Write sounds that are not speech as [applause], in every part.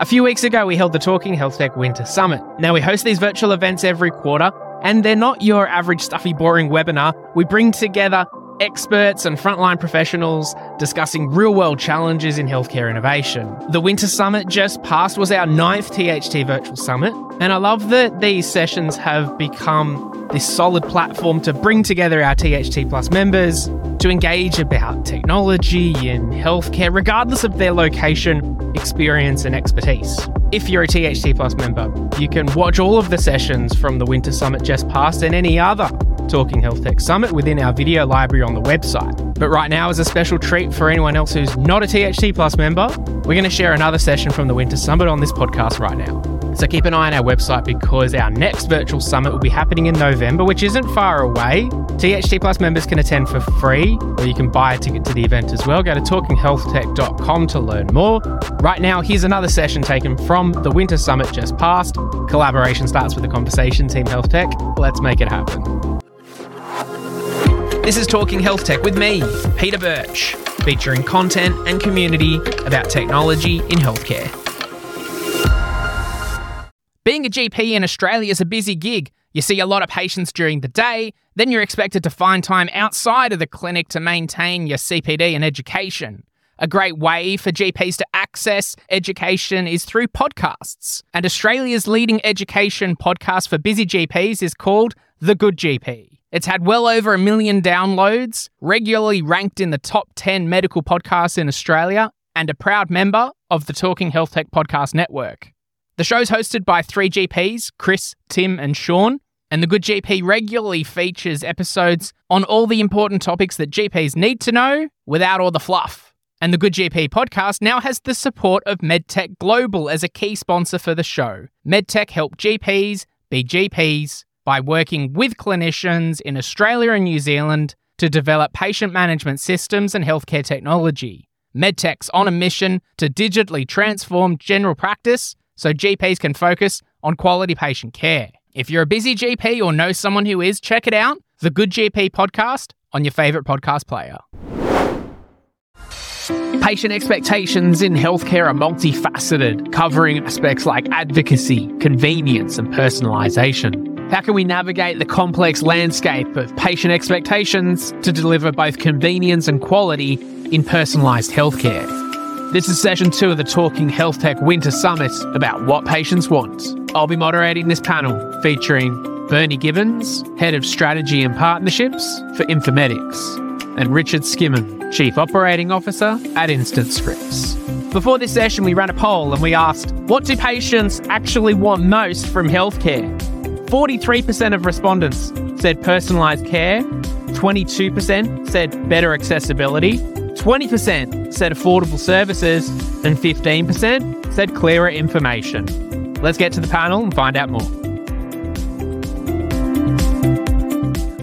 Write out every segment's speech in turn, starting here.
A few weeks ago, we held the Talking Health Tech Winter Summit. Now, we host these virtual events every quarter, and they're not your average stuffy, boring webinar. We bring together experts and frontline professionals discussing real world challenges in healthcare innovation. The Winter Summit just passed was our ninth THT Virtual Summit, and I love that these sessions have become this solid platform to bring together our THT Plus members to engage about technology and healthcare, regardless of their location, experience, and expertise. If you're a THT Plus member, you can watch all of the sessions from the Winter Summit just past and any other Talking Health Tech Summit within our video library on the website. But right now, as a special treat for anyone else who's not a THT Plus member, we're going to share another session from the Winter Summit on this podcast right now. So keep an eye on our website because our next virtual summit will be happening in November, which isn't far away. THT Plus members can attend for free, or you can buy a ticket to the event as well. Go to talkinghealthtech.com to learn more. Right now, here's another session taken from the Winter Summit just past. Collaboration starts with a conversation, Team Health Tech. Let's make it happen. This is Talking Health Tech with me, Peter Birch, featuring content and community about technology in healthcare. Being a GP in Australia is a busy gig. You see a lot of patients during the day, then you're expected to find time outside of the clinic to maintain your CPD and education. A great way for GPs to access education is through podcasts. And Australia's leading education podcast for busy GPs is called The Good GP. It's had well over a million downloads, regularly ranked in the top 10 medical podcasts in Australia, and a proud member of the Talking Health Tech Podcast Network. The show's hosted by three GPs, Chris, Tim, and Sean, and the Good GP regularly features episodes on all the important topics that GPs need to know without all the fluff. And the Good GP podcast now has the support of MedTech Global as a key sponsor for the show. MedTech help GPs be GPs by working with clinicians in Australia and New Zealand to develop patient management systems and healthcare technology. MedTech's on a mission to digitally transform general practice so GPs can focus on quality patient care. If you're a busy GP or know someone who is, check it out the Good GP podcast on your favourite podcast player. Patient expectations in healthcare are multifaceted, covering aspects like advocacy, convenience, and personalisation. How can we navigate the complex landscape of patient expectations to deliver both convenience and quality in personalised healthcare? This is session two of the Talking Health Tech Winter Summit about what patients want. I'll be moderating this panel featuring Bernie Gibbons, Head of Strategy and Partnerships for Informatics, and Richard Skimin, Chief Operating Officer at Instant Scripts. Before this session, we ran a poll and we asked, what do patients actually want most from healthcare? 43% of respondents said personalised care, 22% said better accessibility, 20% said affordable services, and 15% said clearer information. Let's get to the panel and find out more.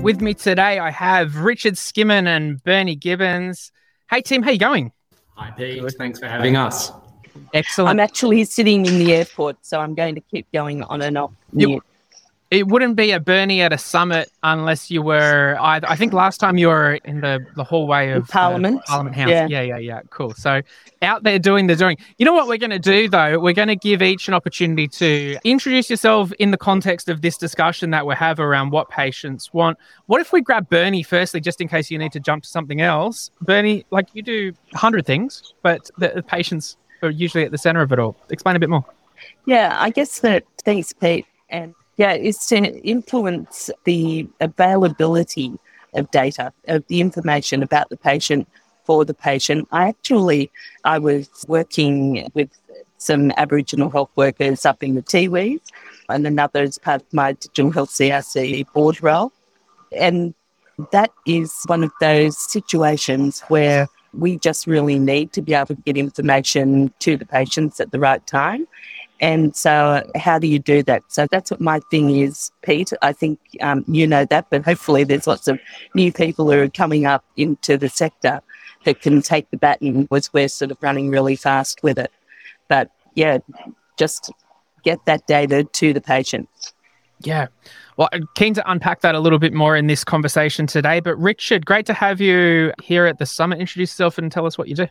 With me today, I have Richard Skimin and Bernie Gibbons. Hey, team, how you going? Hi, Pete. Thanks for having us. Excellent. I'm actually sitting in the airport, so I'm going to keep going on and off. You, it wouldn't be a Bernie at a summit unless you were. I, I think last time you were in the, the hallway of Parliament. Uh, Parliament House. Yeah. yeah, yeah, yeah. Cool. So out there doing the doing. You know what we're going to do though? We're going to give each an opportunity to introduce yourself in the context of this discussion that we have around what patients want. What if we grab Bernie firstly, just in case you need to jump to something else? Bernie, like you do a hundred things, but the, the patients are usually at the center of it all. Explain a bit more. Yeah, I guess that. Thanks, Pete. And yeah, it's to influence the availability of data, of the information about the patient for the patient. I actually, I was working with some Aboriginal health workers up in the Tiwis and another as part of my digital health CRC board role. And that is one of those situations where we just really need to be able to get information to the patients at the right time. And so, how do you do that? So, that's what my thing is, Pete. I think um, you know that, but hopefully, there's lots of new people who are coming up into the sector that can take the baton, was we're sort of running really fast with it. But yeah, just get that data to the patient. Yeah. Well, I'm keen to unpack that a little bit more in this conversation today. But Richard, great to have you here at the summit. Introduce yourself and tell us what you do.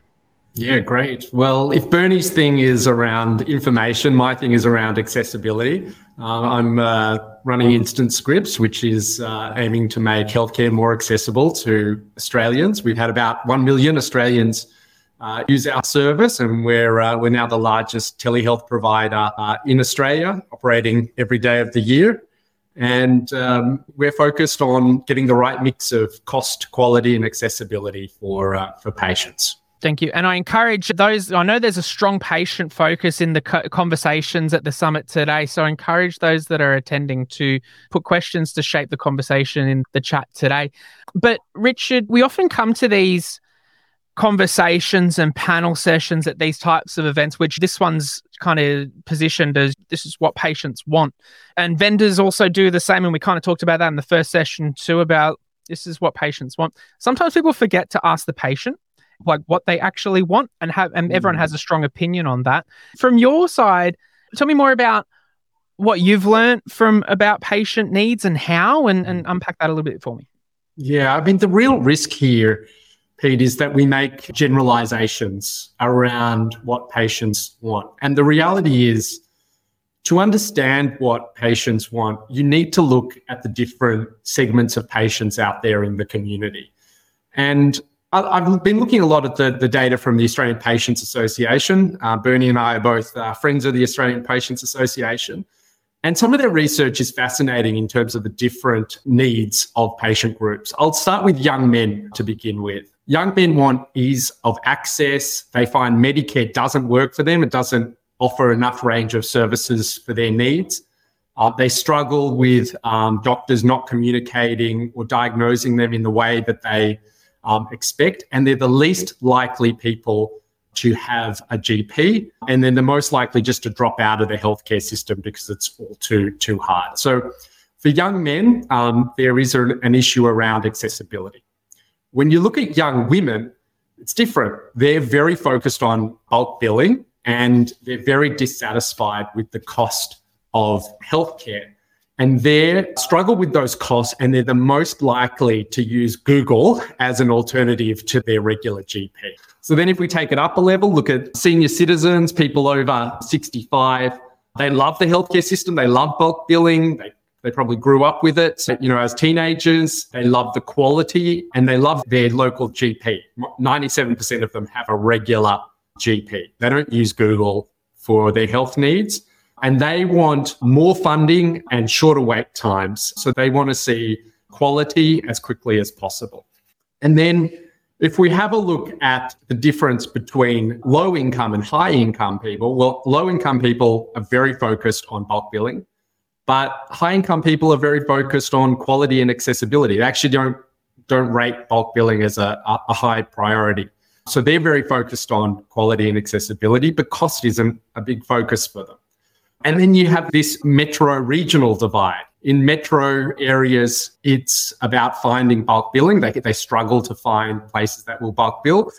Yeah, great. Well, if Bernie's thing is around information, my thing is around accessibility. Uh, I'm uh, running Instant Scripts, which is uh, aiming to make healthcare more accessible to Australians. We've had about 1 million Australians uh, use our service, and we're, uh, we're now the largest telehealth provider uh, in Australia, operating every day of the year. And um, we're focused on getting the right mix of cost, quality, and accessibility for, for patients. Thank you. And I encourage those, I know there's a strong patient focus in the conversations at the summit today. So I encourage those that are attending to put questions to shape the conversation in the chat today. But Richard, we often come to these conversations and panel sessions at these types of events, which this one's kind of positioned as this is what patients want. And vendors also do the same. And we kind of talked about that in the first session too about this is what patients want. Sometimes people forget to ask the patient like what they actually want and have and everyone has mm. a strong opinion on that. From your side, tell me more about what you've learned from about patient needs and how and, and unpack that a little bit for me. Yeah, I mean the real risk here, Pete, is that we make generalizations around what patients want. And the reality is to understand what patients want, you need to look at the different segments of patients out there in the community. And I've been looking a lot at the, the data from the Australian Patients Association. Uh, Bernie and I are both uh, friends of the Australian Patients Association. And some of their research is fascinating in terms of the different needs of patient groups. I'll start with young men to begin with. Young men want ease of access. They find Medicare doesn't work for them, it doesn't offer enough range of services for their needs. Uh, they struggle with um, doctors not communicating or diagnosing them in the way that they um, expect, and they're the least likely people to have a GP, and then the most likely just to drop out of the healthcare system because it's all too too hard. So, for young men, um, there is a, an issue around accessibility. When you look at young women, it's different. They're very focused on bulk billing, and they're very dissatisfied with the cost of healthcare and they struggle with those costs and they're the most likely to use Google as an alternative to their regular GP. So then if we take it up a level, look at senior citizens, people over 65, they love the healthcare system, they love bulk billing, they they probably grew up with it. You know, as teenagers, they love the quality and they love their local GP. 97% of them have a regular GP. They don't use Google for their health needs and they want more funding and shorter wait times. So they want to see quality as quickly as possible. And then if we have a look at the difference between low income and high income people, well, low income people are very focused on bulk billing, but high income people are very focused on quality and accessibility. They actually don't don't rate bulk billing as a, a high priority. So they're very focused on quality and accessibility, but cost isn't a big focus for them. And then you have this metro regional divide. In metro areas, it's about finding bulk billing. They, they struggle to find places that will bulk bill.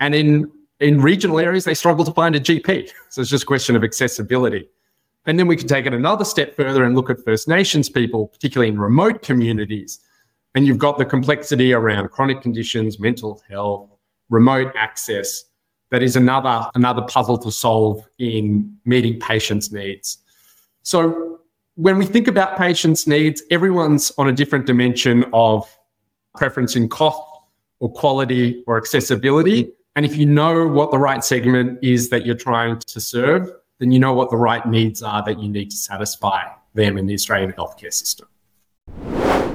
And in, in regional areas, they struggle to find a GP. So it's just a question of accessibility. And then we can take it another step further and look at First Nations people, particularly in remote communities. And you've got the complexity around chronic conditions, mental health, remote access that is another another puzzle to solve in meeting patients' needs. So when we think about patients' needs, everyone's on a different dimension of preference in cost or quality or accessibility. And if you know what the right segment is that you're trying to serve, then you know what the right needs are that you need to satisfy them in the Australian healthcare system.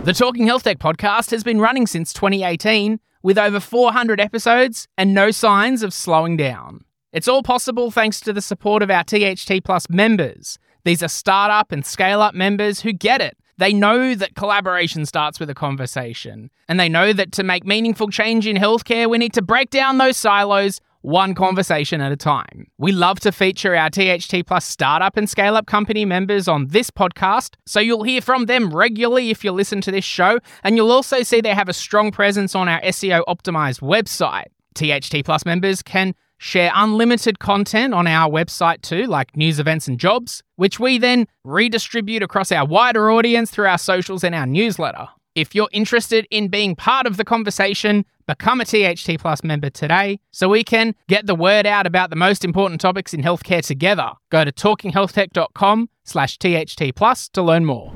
The Talking Health Tech podcast has been running since 2018 with over 400 episodes and no signs of slowing down. It's all possible thanks to the support of our THT Plus members. These are startup and scale up members who get it. They know that collaboration starts with a conversation, and they know that to make meaningful change in healthcare, we need to break down those silos one conversation at a time. We love to feature our THT Plus startup and scale up company members on this podcast, so you'll hear from them regularly if you listen to this show, and you'll also see they have a strong presence on our SEO optimized website. THT Plus members can share unlimited content on our website too, like news, events, and jobs, which we then redistribute across our wider audience through our socials and our newsletter. If you're interested in being part of the conversation, become a THT Plus member today so we can get the word out about the most important topics in healthcare together. Go to talkinghealthtech.com slash THT Plus to learn more.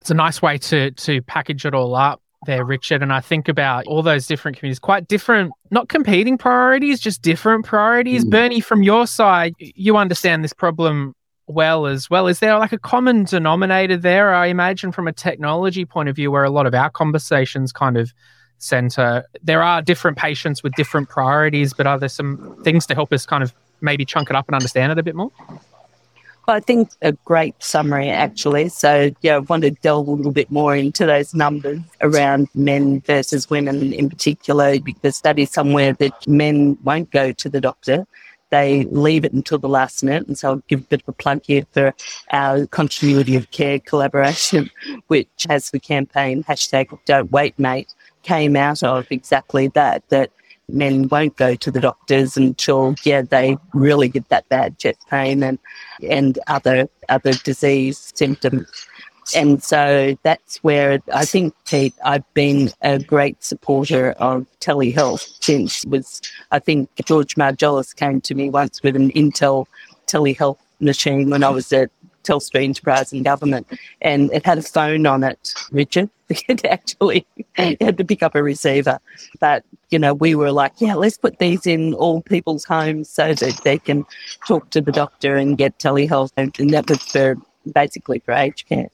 It's a nice way to to package it all up there, Richard. And I think about all those different communities, quite different, not competing priorities, just different priorities. Mm. Bernie, from your side, you understand this problem well as well. Is there like a common denominator there? I imagine from a technology point of view, where a lot of our conversations kind of center. There are different patients with different priorities, but are there some things to help us kind of maybe chunk it up and understand it a bit more? Well, I think a great summary, actually. So, yeah, I want to delve a little bit more into those numbers around men versus women in particular. because that is somewhere that men won't go to the doctor they leave it until the last minute. And so I'll give a bit of a plug here for our continuity of care collaboration, which has the campaign hashtag don't wait mate came out of exactly that, that men won't go to the doctors until yeah they really get that bad chest pain and and other other disease symptoms and so that's where I think, Pete, I've been a great supporter of telehealth since was, I think George Margelis came to me once with an Intel telehealth machine when I was at Telstra Enterprise and Government, and it had a phone on it, Richard. [laughs] It actually had to pick up a receiver. But, you know, we were like, yeah, let's put these in all people's homes so that they can talk to the doctor and get telehealth. And that was for basically for aged care.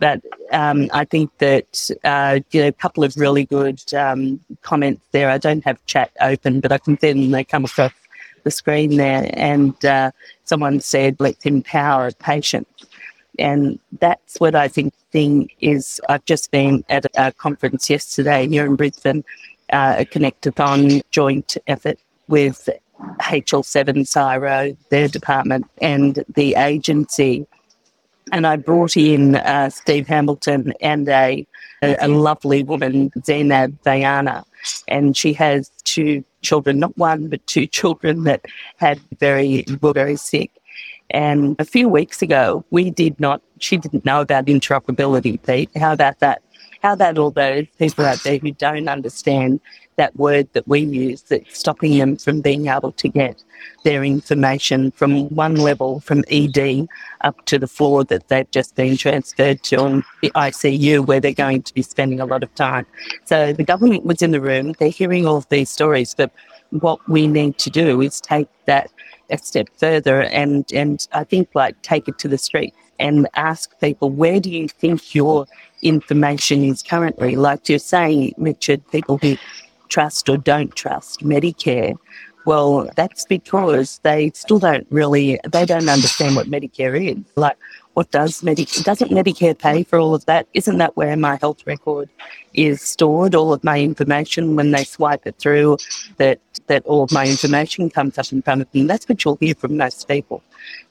But um, I think that uh, you know, a couple of really good um, comments there. I don't have chat open, but I can then they come across the screen there. And uh, someone said, "Let's empower a patient," and that's what I think thing is. I've just been at a conference yesterday here in Brisbane, uh, a connectathon joint effort with HL7 CSIRO, their department, and the agency and I brought in uh, Steve Hamilton and a, a, lovely woman, Zainab Vayana, and she has two children, not one, but two children that had very were very sick. And a few weeks ago, we did not. She didn't know about interoperability, Pete. How about that? How about all those people out there who don't understand that word that we use that's stopping them from being able to get their information from one level from ED up to the floor that they've just been transferred to on the ICU where they're going to be spending a lot of time. So the government was in the room, they're hearing all of these stories, but what we need to do is take that a step further and, and I think like take it to the street and ask people, where do you think your information is currently? Like you're saying, Richard, people who trust or don't trust Medicare. Well, that's because they still don't really, they don't understand what Medicare is. Like, what does Medicare, doesn't Medicare pay for all of that? Isn't that where my health record is stored? All of my information, when they swipe it through, that, that all of my information comes up in front of them. That's what you'll hear from most people.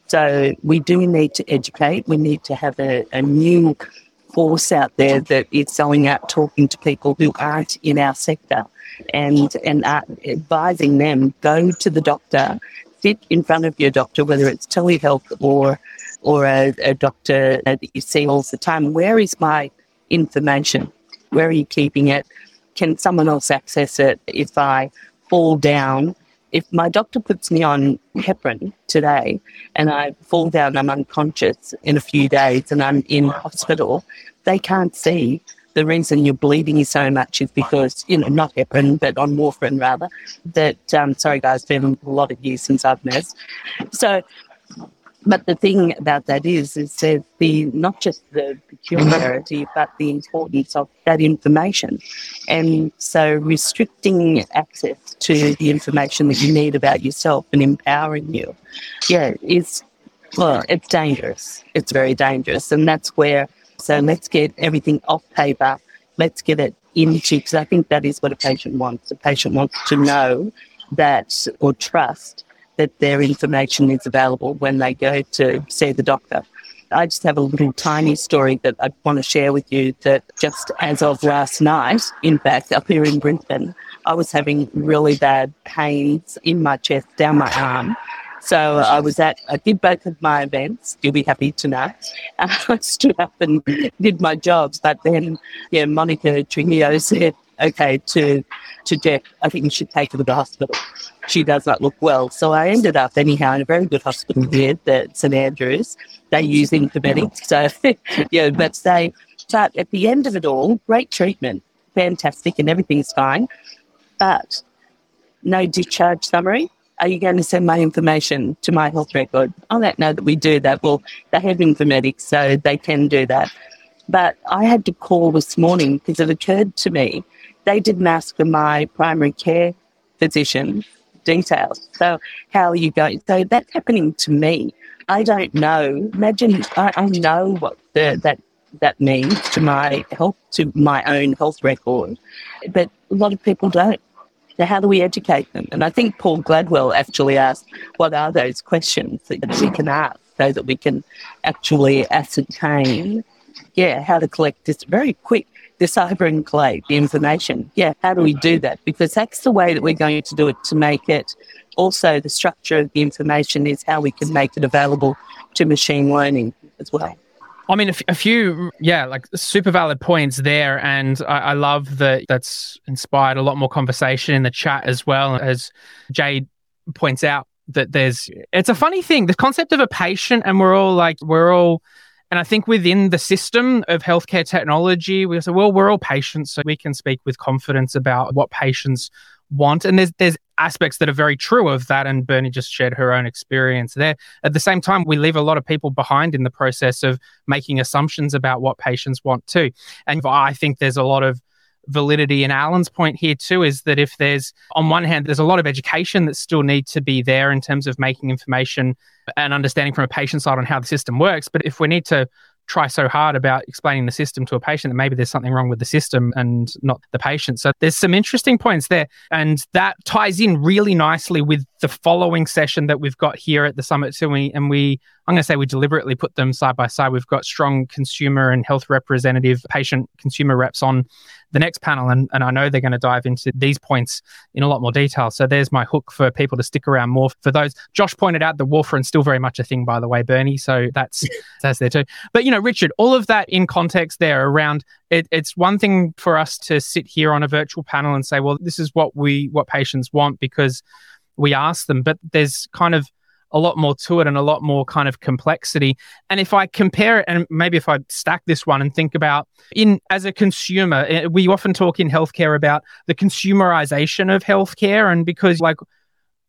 So we do need to educate. We need to have a, a new force out there that is going out talking to people who aren't in our sector and and uh, advising them go to the doctor, sit in front of your doctor, whether it's telehealth or or a, a doctor that you see all the time. Where is my information? Where are you keeping it? Can someone else access it if I fall down? If my doctor puts me on heparin today and I fall down, I'm unconscious in a few days and I'm in hospital, they can't see the reason you're bleeding so much is because, you know, not heparin, but on warfarin rather, that, um, sorry guys, been a lot of years since I've nursed. So, but the thing about that is, is there's the, not just the peculiarity, but the importance of that information. And so restricting access to the information that you need about yourself and empowering you, yeah, is, well, it's dangerous. It's very dangerous. And that's where so let's get everything off paper. Let's get it into, because I think that is what a patient wants. A patient wants to know that or trust that their information is available when they go to see the doctor. I just have a little tiny story that I want to share with you that just as of last night, in fact, up here in Brisbane, I was having really bad pains in my chest, down my arm, So I was at, I did both of my events. You'll be happy to know. [laughs] I stood up and did my jobs, but then, yeah, Monica Trujillo said, okay, to to Jeff, I think you should take her to the hospital. She does not look well. So I ended up anyhow in a very good hospital here, the St Andrews. They use informatics. So [laughs] yeah, but they but at the end of it all, great treatment, fantastic, and everything's fine. But no discharge summary. Are you going to send my information to my health record? I'll let know that we do that. Well, they have informatics, so they can do that. But I had to call this morning because it occurred to me they didn't ask for my primary care physician details. So, how are you going? So, that's happening to me. I don't know. Imagine I, I know what the, that that means to my health, to my own health record, but a lot of people don't. So how do we educate them? And I think Paul Gladwell actually asked, what are those questions that we can ask so that we can actually ascertain, yeah, how to collect this very quick, and collate the information. Yeah, how do we do that? Because that's the way that we're going to do it to make it also the structure of the information is how we can make it available to machine learning as well. I mean, a, few, yeah, like super valid points there. And I, I, love that that's inspired a lot more conversation in the chat as well. As Jade points out, that there's, it's a funny thing, the concept of a patient, and we're all like, we're all, and I think within the system of healthcare technology, we say, well, we're all patients, so we can speak with confidence about what patients want. And there's there's aspects that are very true of that. And Bernie just shared her own experience there. At the same time, we leave a lot of people behind in the process of making assumptions about what patients want too. And I think there's a lot of validity And Alan's point here too is that if there's on one hand there's a lot of education that still needs to be there in terms of making information and understanding from a patient side on how the system works but if we need to try so hard about explaining the system to a patient that maybe there's something wrong with the system and not the patient. So there's some interesting points there. And that ties in really nicely with the following session that we've got here at the summit. So we, and we, I'm going to say we deliberately put them side by side. We've got strong consumer and health representative patient consumer reps on the next panel. And, and I know they're going to dive into these points in a lot more detail. So there's my hook for people to stick around more for those. Josh pointed out the warfarin still very much a thing, by the way, Bernie. So that's, [laughs] that's there too. But, you know, Richard, all of that in context there around it, it's one thing for us to sit here on a virtual panel and say, well, this is what we, what patients want because we ask them, but there's kind of a lot more to it and a lot more kind of complexity. And if I compare it, and maybe if I stack this one and think about in as a consumer, eh, we often talk in healthcare about the consumerization of healthcare, and because like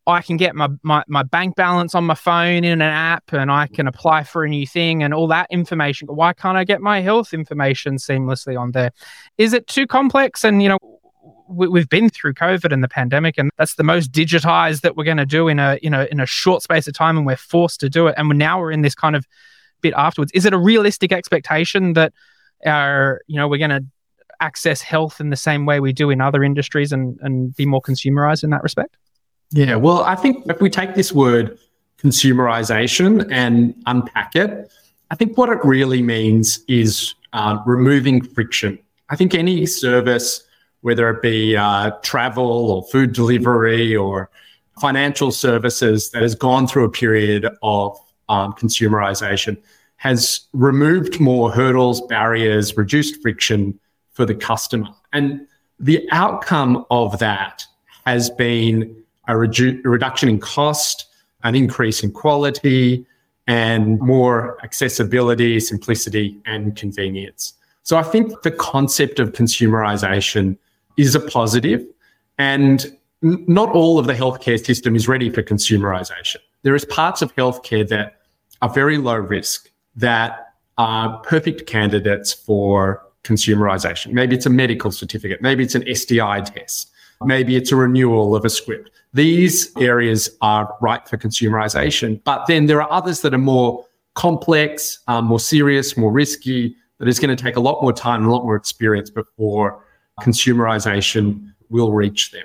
I can get my, my, my bank balance on my phone in an app and I can apply for a new thing and all that information. Why can't I get my health information seamlessly on there? Is it too complex? And, you know, we, have been through COVID and the pandemic, and that's the most digitized that we're going to do in a you know in a short space of time, and we're forced to do it. And we're, now we're in this kind of bit afterwards. Is it a realistic expectation that our you know we're going to access health in the same way we do in other industries and and be more consumerized in that respect? Yeah, well, I think if we take this word consumerization and unpack it, I think what it really means is uh, removing friction. I think any service whether it be uh, travel or food delivery or financial services that has gone through a period of um, consumerization has removed more hurdles, barriers, reduced friction for the customer. And the outcome of that has been a, redu- a reduction in cost, an increase in quality, and more accessibility, simplicity, and convenience. So I think the concept of consumerization is a positive, and not all of the healthcare system is ready for consumerization. There is parts of healthcare that are very low risk that are perfect candidates for consumerization. Maybe it's a medical certificate, maybe it's an STI test, maybe it's a renewal of a script. These areas are right for consumerization, but then there are others that are more complex, um, more serious, more risky, that is going to take a lot more time and a lot more experience before consumerization will reach them.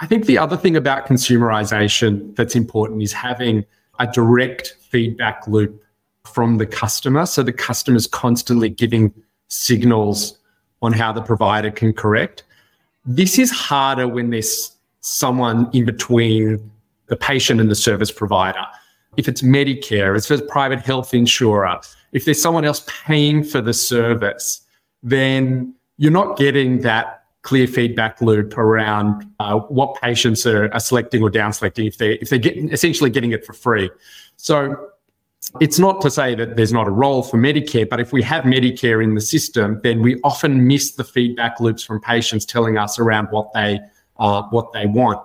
I think the other thing about consumerization that's important is having a direct feedback loop from the customer. So the customer is constantly giving signals on how the provider can correct. This is harder when there's someone in between the patient and the service provider. If it's Medicare, if it's a private health insurer, if there's someone else paying for the service, then you're not getting that clear feedback loop around uh, what patients are, are, selecting or down selecting if they if they're getting, essentially getting it for free. So it's not to say that there's not a role for Medicare, but if we have Medicare in the system, then we often miss the feedback loops from patients telling us around what they uh, what they want,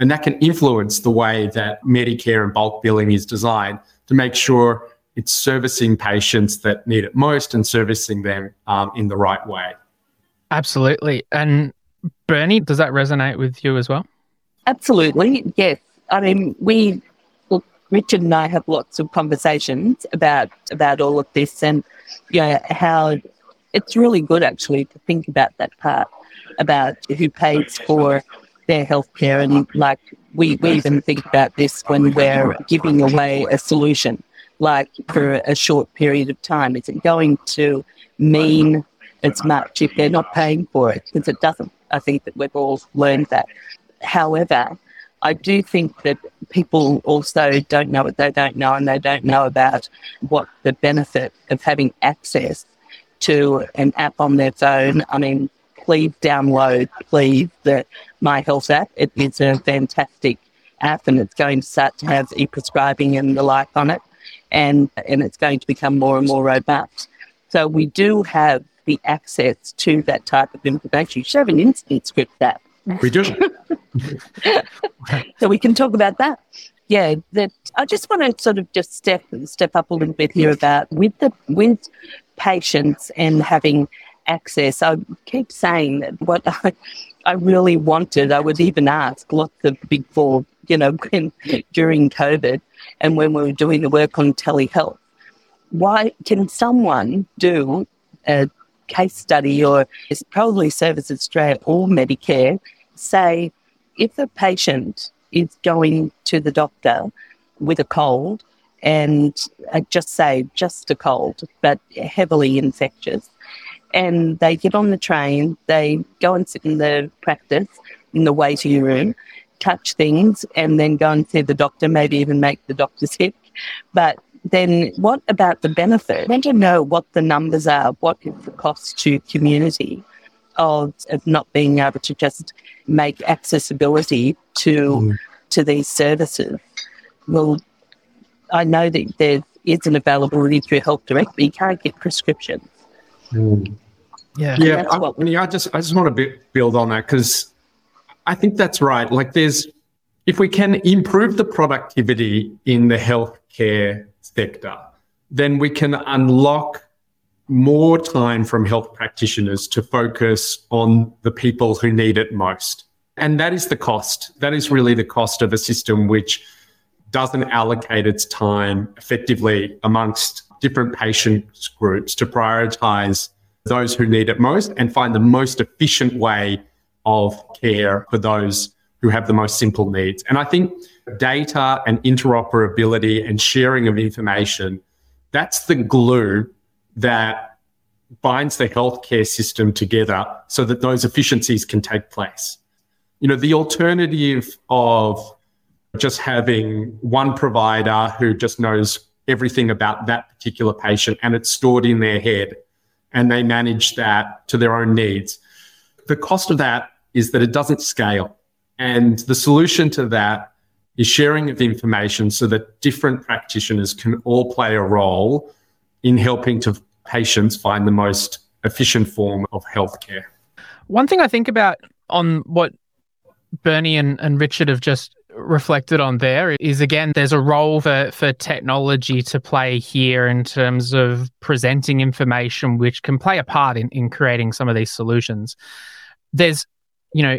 and that can influence the way that Medicare and bulk billing is designed to make sure it's servicing patients that need it most and servicing them um, in the right way. Absolutely. And Bernie, does that resonate with you as well? Absolutely. Yes. I mean, we, look, Richard and I have lots of conversations about about all of this, and you know how it's really good actually to think about that part about who pays for their healthcare, and like we we even think about this when we're giving away a solution, like for a short period of time. Is it going to mean as much if they're not paying for it, because it doesn't. I think that we've all learned that. However, I do think that people also don't know what they don't know, and they don't know about what the benefit of having access to an app on their phone. I mean, please download, please, the My Health app. It is a fantastic app, and it's going to start to have e-prescribing and the like on it, and and it's going to become more and more robust. So we do have the access to that type of information. You should have an instant script app. We do. [laughs] so we can talk about that. Yeah, that I just want to sort of just step step up a little bit here about with the with patients and having access. I keep saying that what I, I really wanted, I would even ask lots of big four, you know, when, during COVID and when we were doing the work on telehealth. Why can someone do a case study or it's probably Service Australia or Medicare say if the patient is going to the doctor with a cold and uh, just say just a cold but heavily infectious and they get on the train they go and sit in the practice in the waiting room touch things and then go and see the doctor maybe even make the doctor sick. But then what about the benefit? I want to know what the numbers are, what is the cost to community of, of not being able to just make accessibility to mm. to these services. Well, I know that there is an availability through Health Direct, but you can't get prescriptions. Mm. Yeah, yeah. I, what, I just I just want to build on that because I think that's right. Like, there's if we can improve the productivity in the healthcare sector, then we can unlock more time from health practitioners to focus on the people who need it most. And that is the cost. That is really the cost of a system which doesn't allocate its time effectively amongst different patient groups to prioritize those who need it most and find the most efficient way of care for those who have the most simple needs. And I think data and interoperability and sharing of information, that's the glue that binds the healthcare system together so that those efficiencies can take place. You know, the alternative of just having one provider who just knows everything about that particular patient and it's stored in their head and they manage that to their own needs. The cost of that is that it doesn't scale. And the solution to that is sharing of information so that different practitioners can all play a role in helping to patients find the most efficient form of healthcare. One thing I think about on what Bernie and, and Richard have just reflected on there is again there's a role for, for technology to play here in terms of presenting information which can play a part in, in creating some of these solutions there's you know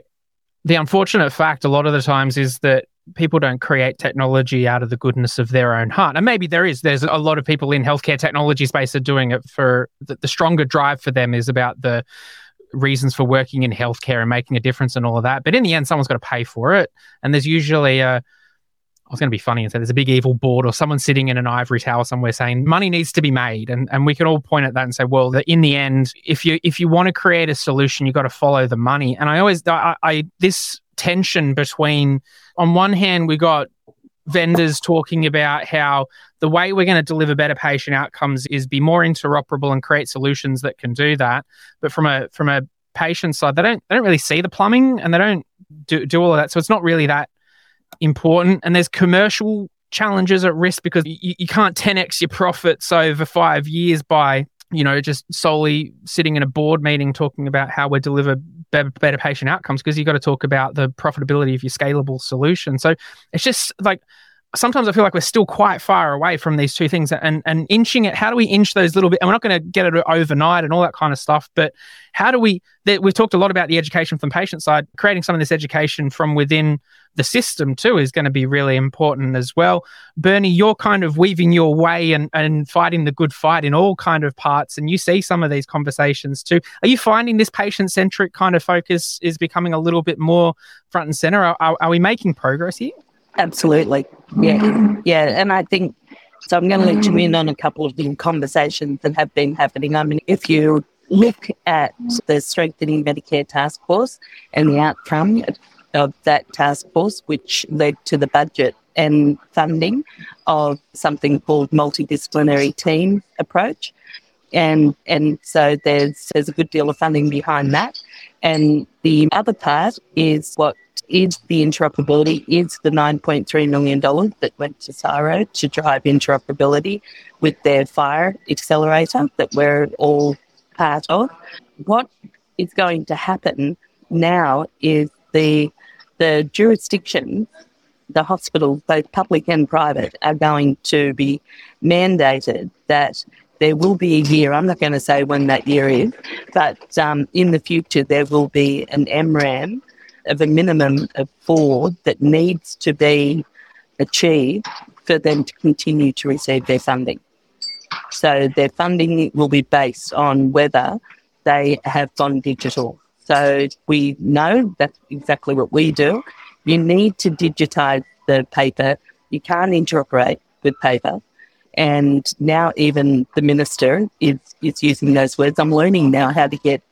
the unfortunate fact a lot of the times is that people don't create technology out of the goodness of their own heart. And maybe there is. There's a lot of people in healthcare technology space are doing it for the, the stronger drive for them is about the reasons for working in healthcare and making a difference and all of that. But in the end, someone's got to pay for it. And there's usually a I was going to be funny and say there's a big evil board or someone sitting in an ivory tower somewhere saying money needs to be made, and and we can all point at that and say, well, in the end, if you if you want to create a solution, you've got to follow the money. And I always I, I this tension between on one hand we got vendors talking about how the way we're going to deliver better patient outcomes is be more interoperable and create solutions that can do that. But from a from a patient side, they don't they don't really see the plumbing and they don't do, do all of that. So it's not really that important. And there's commercial challenges at risk because you, you can't 10x your profits over five years by you know just solely sitting in a board meeting talking about how we deliver better, patient outcomes because you've got to talk about the profitability of your scalable solution. So it's just like sometimes I feel like we're still quite far away from these two things and and inching it. How do we inch those little bit? And we're not going to get it overnight and all that kind of stuff. But how do we? That we've talked a lot about the education from the patient side. Creating some of this education from within the system too is going to be really important as well. Bernie, you're kind of weaving your way and and fighting the good fight in all kind of parts, and you see some of these conversations too. Are you finding this patient centric kind of focus is becoming a little bit more front and center? Are, are, are we making progress here? Absolutely. Yeah. Yeah. And I think so. I'm going to let you in on a couple of the conversations that have been happening. I mean, if you look at the Strengthening Medicare Task Force and the outcome of that task force, which led to the budget and funding of something called multidisciplinary team approach. And and so there's there's a good deal of funding behind that. And the other part is what is the interoperability, is the $9.3 million that went to CSIRO to drive interoperability with their FHIR accelerator that we're all part of. What is going to happen now is the the jurisdiction, the hospitals, both public and private, are going to be mandated that there will be a year, I'm not going to say when that year is, but um, in the future there will be an EMRAM of a minimum of four that needs to be achieved for them to continue to receive their funding. So their funding will be based on whether they have gone digital. So we know that's exactly what we do. You need to digitize the paper. You can't interoperate with paper. And now even the minister is, is using those words. I'm learning now how to get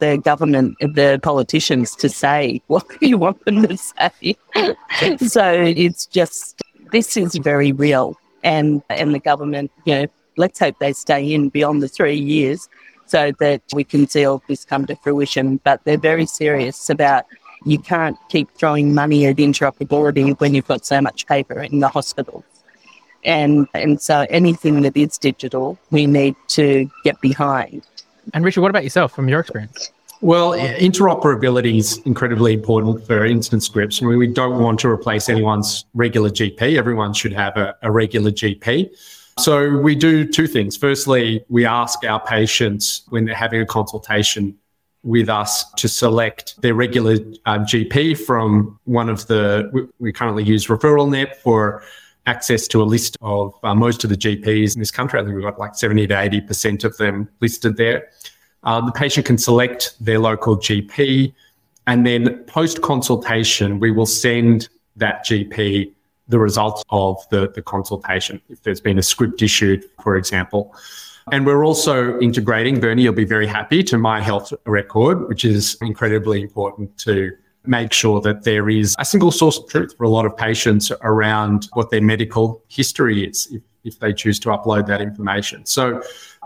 the government, the politicians to say [laughs] what you want them to say. [laughs] so it's just, this is very real. And, and the government, you know, let's hope they stay in beyond the three years so that we can see all this come to fruition. But they're very serious about you can't keep throwing money at interoperability when you've got so much paper in the hospitals. And, and so anything that is digital, we need to get behind. And Richard, what about yourself from your experience? Well, interoperability is incredibly important for instant scripts. I mean, we don't want to replace anyone's regular GP. Everyone should have a, a regular GP. So we do two things. Firstly, we ask our patients when they're having a consultation with us to select their regular um, GP from one of the, we, we currently use ReferralNet for access to a list of uh, most of the GPs in this country. I think we've got like 70 to 80% of them listed there. Uh, the patient can select their local GP, and then post consultation, we will send that GP the results of the, the consultation if there's been a script issued, for example. And we're also integrating, Bernie, you'll be very happy, to My Health Record, which is incredibly important to make sure that there is a single source of truth for a lot of patients around what their medical history is if, if they choose to upload that information. So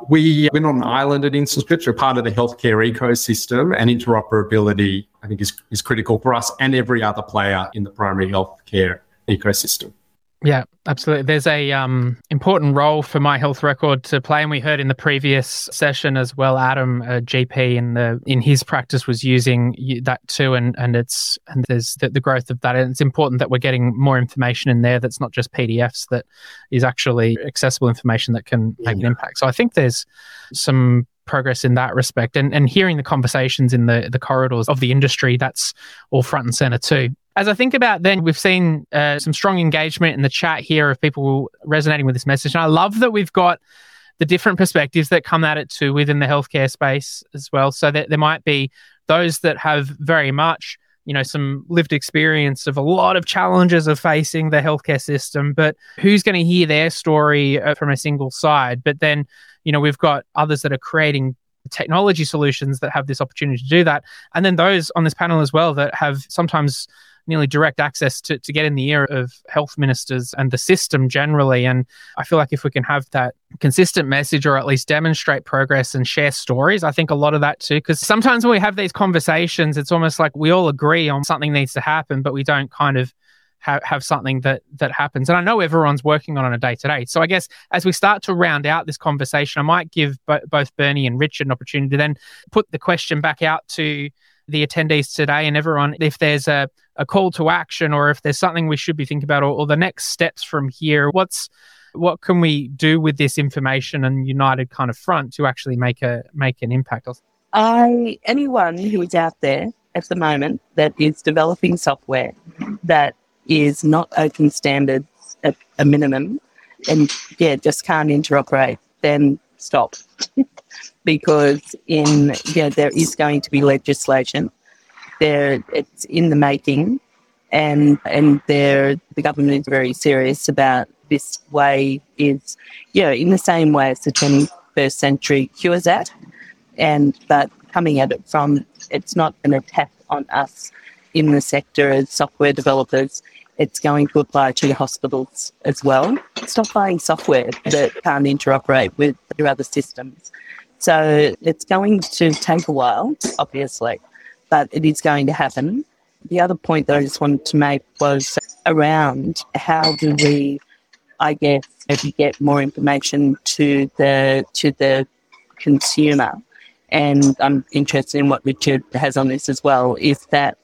we, we're not an island at InstantScripts. We're part of the healthcare ecosystem and interoperability, I think, is, is critical for us and every other player in the primary healthcare ecosystem. Yeah, absolutely. There's a um, important role for my health record to play, and we heard in the previous session as well. Adam, a GP in the in his practice, was using that too, and and it's and there's the, the growth of that, and it's important that we're getting more information in there that's not just PDFs, that is actually accessible information that can make yeah. an impact. So I think there's some progress in that respect, and and hearing the conversations in the the corridors of the industry, that's all front and center too as I think about then, we've seen uh, some strong engagement in the chat here of people resonating with this message. And I love that we've got the different perspectives that come at it too within the healthcare space as well. So that there might be those that have very much, you know, some lived experience of a lot of challenges of facing the healthcare system, but who's going to hear their story uh, from a single side? But then, you know, we've got others that are creating technology solutions that have this opportunity to do that. And then those on this panel as well that have sometimes nearly direct access to, to get in the ear of health ministers and the system generally. And I feel like if we can have that consistent message or at least demonstrate progress and share stories, I think a lot of that too, because sometimes when we have these conversations, it's almost like we all agree on something needs to happen, but we don't kind of have, something that that happens. And I know everyone's working on it a day to day. So I guess as we start to round out this conversation, I might give bo- both Bernie and Richard an opportunity to then put the question back out to the attendees today and everyone if there's a, a call to action or if there's something we should be thinking about or, or the next steps from here. What's what can we do with this information and united kind of front to actually make a make an impact? I anyone who is out there at the moment that is developing software that is not open standards at a minimum and yeah, just can't interoperate, then stop. [laughs] because in yeah, there is going to be legislation. There it's in the making and and there the government is very serious about this way is yeah, in the same way as the twenty first century Cures Act and but coming at it from it's not an attack on us in the sector as software developers it's going to apply to hospitals as well. Stop buying software that can't interoperate with your other systems. So it's going to take a while, obviously, but it is going to happen. The other point that I just wanted to make was around how do we, I guess, maybe get more information to the to the consumer. And I'm interested in what Richard has on this as well. Is that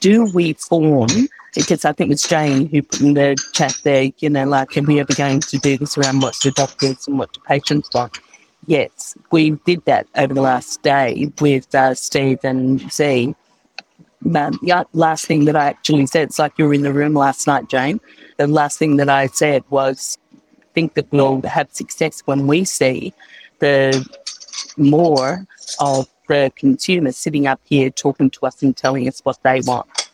do we form because I think it was Jane who put in the chat there, you know, like, are we ever going to do this around what the doctors and what the patients want? Yes, we did that over the last day with uh, Steve and Z. But the last thing that I actually said, it's like you were in the room last night, Jane. The last thing that I said was, think that we'll have success when we see the more of the consumers sitting up here talking to us and telling us what they want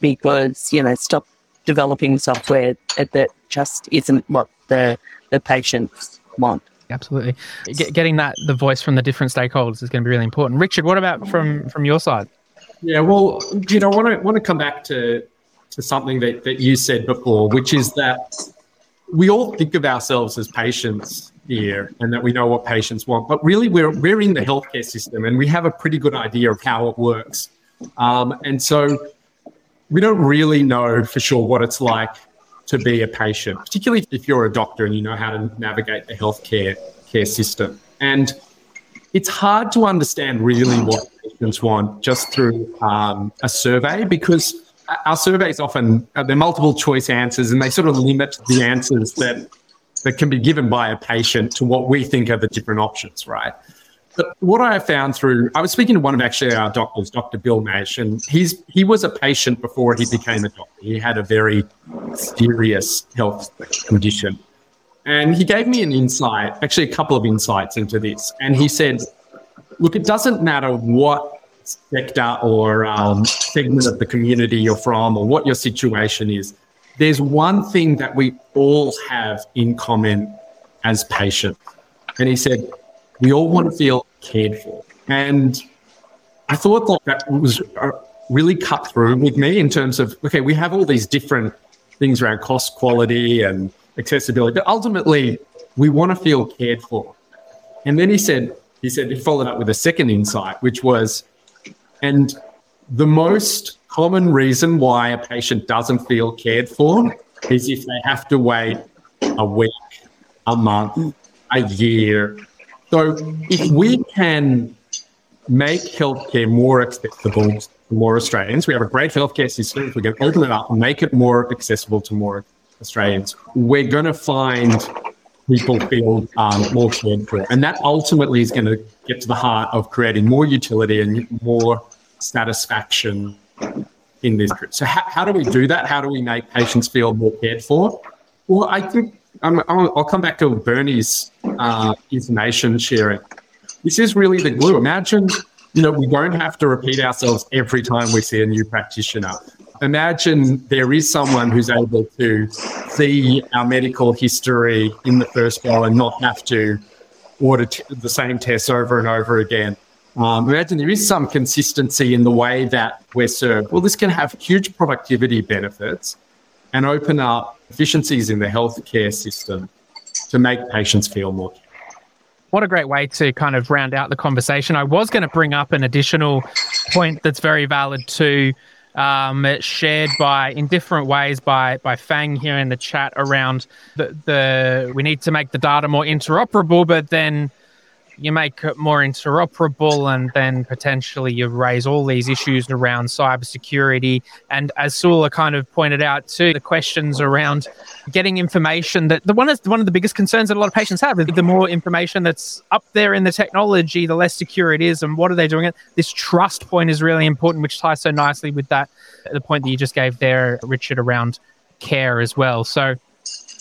because, you know, stop developing software that just isn't what the, the patients want. Absolutely. Get, getting that the voice from the different stakeholders is going to be really important. Richard, what about from from your side? Yeah, well, you know, I want to want to come back to to something that, that you said before, which is that we all think of ourselves as patients here and that we know what patients want, but really we're we're in the healthcare system and we have a pretty good idea of how it works. Um, and so we don't really know for sure what it's like to be a patient, particularly if you're a doctor and you know how to navigate the healthcare care system. And it's hard to understand really what patients want just through um, a survey because our surveys often uh, they're multiple choice answers and they sort of limit the answers that that can be given by a patient to what we think are the different options, right? But what I found through, I was speaking to one of actually our doctors, Dr. Bill Nash, and he's he was a patient before he became a doctor. He had a very serious health condition. And he gave me an insight, actually a couple of insights into this. And he said, look, it doesn't matter what sector or um, segment of the community you're from or what your situation is. There's one thing that we all have in common as patients. And he said, we all want to feel cared for. And I thought that, that was uh, really cut through with me in terms of, okay, we have all these different things around cost, quality, and accessibility, but ultimately we want to feel cared for. And then he said, he said, he followed up with a second insight, which was, and the most common reason why a patient doesn't feel cared for is if they have to wait a week, a month, a year, so if we can make healthcare more accessible to more Australians, we have a great healthcare system. If we can open it up and make it more accessible to more Australians, we're going to find people feel um, more cared for. And that ultimately is going to get to the heart of creating more utility and more satisfaction in this. So, how, how do we do that? How do we make patients feel more cared for? Well, I think i will come back to Bernie's uh, information sharing. This is really the glue. Imagine, you know, we don't have to repeat ourselves every time we see a new practitioner. Imagine there is someone who's able to see our medical history in the first go and not have to order t- the same tests over and over again. um, imagine there is some consistency in the way that we're served. Well, this can have huge productivity benefits and open up efficiencies in the healthcare system to make patients feel more what a great way to kind of round out the conversation. I was going to bring up an additional point that's very valid too, um, shared by in different ways by by Fang here in the chat around the the we need to make the data more interoperable, but then you make it more interoperable and then potentially you raise all these issues around cybersecurity. And as Sula kind of pointed out too, the questions around getting information that the one is one of the biggest concerns that a lot of patients have is the more information that's up there in the technology, the less secure it is. And what are they doing it? This trust point is really important, which ties so nicely with that the point that you just gave there, Richard, around care as well. So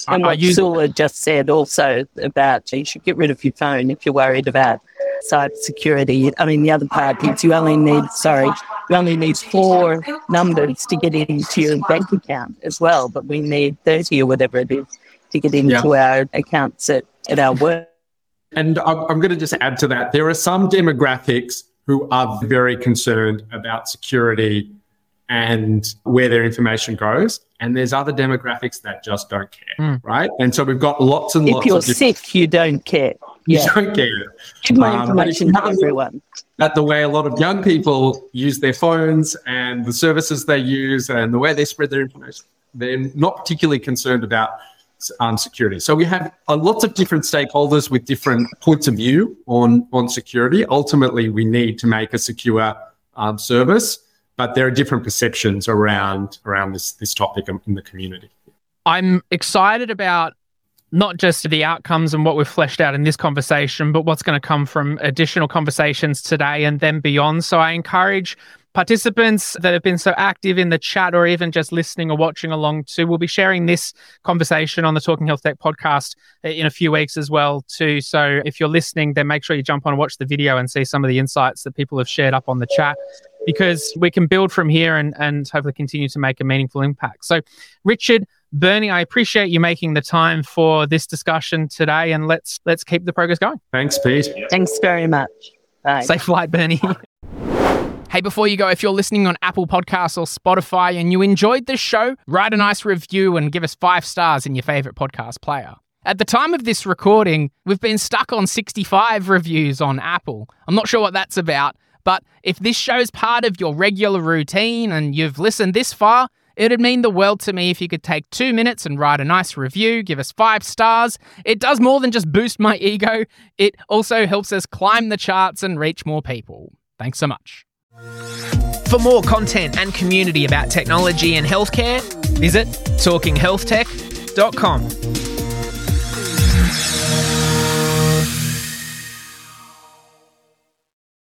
and what you... Sula just said also about you should get rid of your phone if you're worried about cyber security. I mean, the other part is you only need, sorry, you only need four numbers to get into your bank account as well, but we need 30 or whatever it is to get into yeah. our accounts at, at our work. And I'm going to just add to that. There are some demographics who are very concerned about security and where their information goes. And there's other demographics that just don't care, mm. right? And so we've got lots and if lots. If you're sick, you don't care. You yeah. don't care. Give my um, information to everyone. At the way a lot of young people use their phones and the services they use and the way they spread their information, they're not particularly concerned about um, security. So we have uh, lots of different stakeholders with different points of view on on security. Ultimately, we need to make a secure um, service but there are different perceptions around around this this topic in the community. I'm excited about not just the outcomes and what we've fleshed out in this conversation, but what's going to come from additional conversations today and then beyond. So I encourage participants that have been so active in the chat or even just listening or watching along to we'll be sharing this conversation on the talking health tech podcast in a few weeks as well too so if you're listening then make sure you jump on and watch the video and see some of the insights that people have shared up on the chat because we can build from here and, and hopefully continue to make a meaningful impact. So, Richard, Bernie, I appreciate you making the time for this discussion today, and let's let's keep the progress going. Thanks, Pete. Thanks very much. Bye. Safe flight, Bernie. [laughs] Hey, before you go, if you're listening on Apple Podcasts or Spotify and you enjoyed this show, write a nice review and give us five stars in your favorite podcast player. At the time of this recording, we've been stuck on 65 reviews on Apple. I'm not sure what that's about, but if this show's part of your regular routine and you've listened this far, It'd mean the world to me if you could take two minutes and write a nice review, give us five stars. It does more than just boost my ego, it also helps us climb the charts and reach more people. Thanks so much. For more content and community about technology and healthcare, visit talkinghealthtech.com.